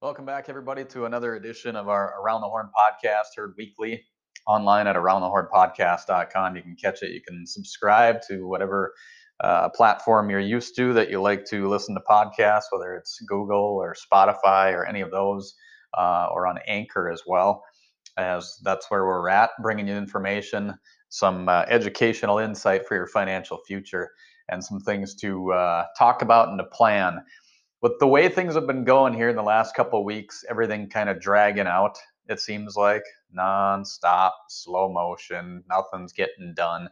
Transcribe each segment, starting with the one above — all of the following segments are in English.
Welcome back, everybody, to another edition of our Around the Horn podcast, heard weekly online at aroundthehornpodcast.com. You can catch it. You can subscribe to whatever uh, platform you're used to that you like to listen to podcasts, whether it's Google or Spotify or any of those, uh, or on Anchor as well, as that's where we're at, bringing you information, some uh, educational insight for your financial future, and some things to uh, talk about and to plan with the way things have been going here in the last couple of weeks, everything kind of dragging out, it seems like non-stop, slow motion, nothing's getting done.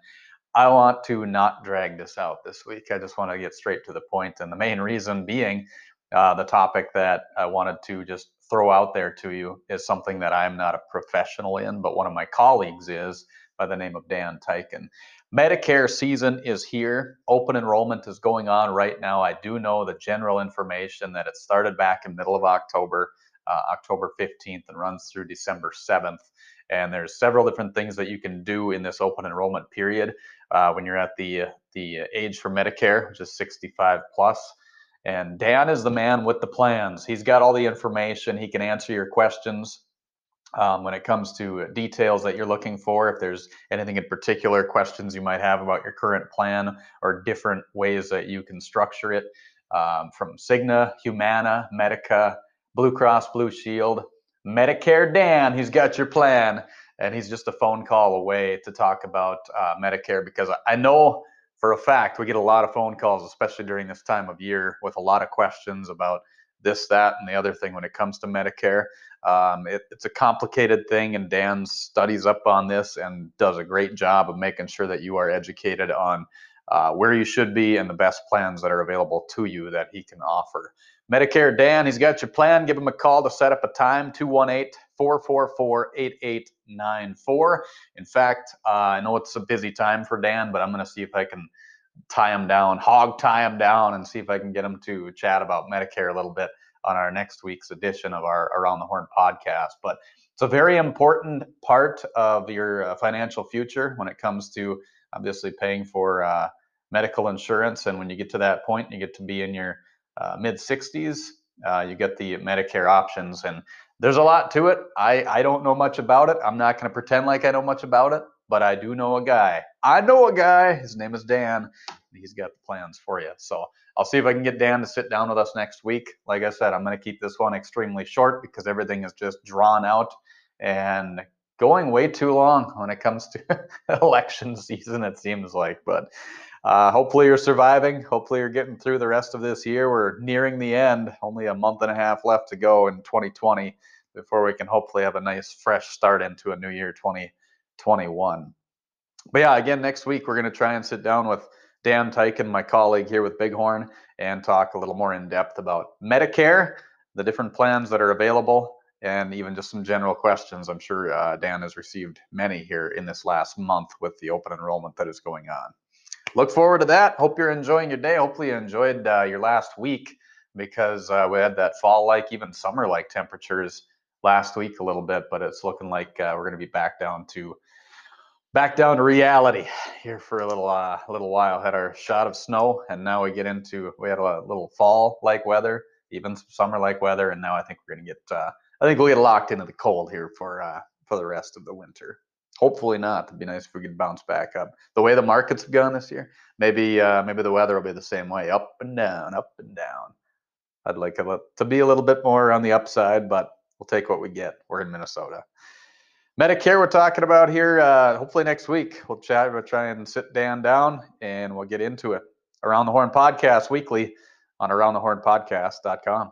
I want to not drag this out this week. I just want to get straight to the point, and the main reason being uh, the topic that I wanted to just throw out there to you is something that I'm not a professional in, but one of my colleagues is by the name of Dan Tyken. Medicare season is here. Open enrollment is going on right now. I do know the general information that it started back in middle of October, uh, October 15th, and runs through December 7th. And there's several different things that you can do in this open enrollment period uh, when you're at the the age for Medicare, which is 65 plus. And Dan is the man with the plans. He's got all the information. He can answer your questions um, when it comes to details that you're looking for. If there's anything in particular, questions you might have about your current plan or different ways that you can structure it um, from Cigna, Humana, Medica, Blue Cross Blue Shield, Medicare Dan, he's got your plan. And he's just a phone call away to talk about uh, Medicare because I know for a fact we get a lot of phone calls, especially during this time of year, with a lot of questions about this, that, and the other thing when it comes to Medicare. Um, it, it's a complicated thing, and Dan studies up on this and does a great job of making sure that you are educated on uh, where you should be and the best plans that are available to you that he can offer. Medicare Dan, he's got your plan. Give him a call to set up a time 218 444 8894. In fact, uh, I know it's a busy time for Dan, but I'm going to see if I can tie them down, hog tie them down, and see if I can get them to chat about Medicare a little bit on our next week's edition of our Around the Horn podcast. But it's a very important part of your uh, financial future when it comes to obviously paying for uh, medical insurance. And when you get to that point, you get to be in your uh, mid 60s, uh, you get the Medicare options. And there's a lot to it. I, I don't know much about it. I'm not going to pretend like I know much about it but I do know a guy. I know a guy. His name is Dan. He's got the plans for you. So I'll see if I can get Dan to sit down with us next week. Like I said, I'm going to keep this one extremely short because everything is just drawn out and going way too long when it comes to election season, it seems like. But uh, hopefully you're surviving. Hopefully you're getting through the rest of this year. We're nearing the end, only a month and a half left to go in 2020 before we can hopefully have a nice fresh start into a new year 2020. 21. But yeah, again, next week we're going to try and sit down with Dan Tyken, my colleague here with Bighorn, and talk a little more in depth about Medicare, the different plans that are available, and even just some general questions. I'm sure uh, Dan has received many here in this last month with the open enrollment that is going on. Look forward to that. Hope you're enjoying your day. Hopefully, you enjoyed uh, your last week because uh, we had that fall like, even summer like temperatures last week a little bit, but it's looking like uh, we're going to be back down to back down to reality here for a little uh, a little while. Had our shot of snow, and now we get into we had a little fall like weather, even some summer like weather, and now I think we're gonna get uh, I think we'll get locked into the cold here for uh, for the rest of the winter. Hopefully not. It'd be nice if we could bounce back up. The way the markets have gone this year, maybe uh, maybe the weather will be the same way, up and down, up and down. I'd like to be a little bit more on the upside, but we'll take what we get. We're in Minnesota. Medicare, we're talking about here. Uh, hopefully next week we'll chat. We'll try and sit Dan down and we'll get into it. Around the Horn podcast weekly on aroundthehornpodcast.com.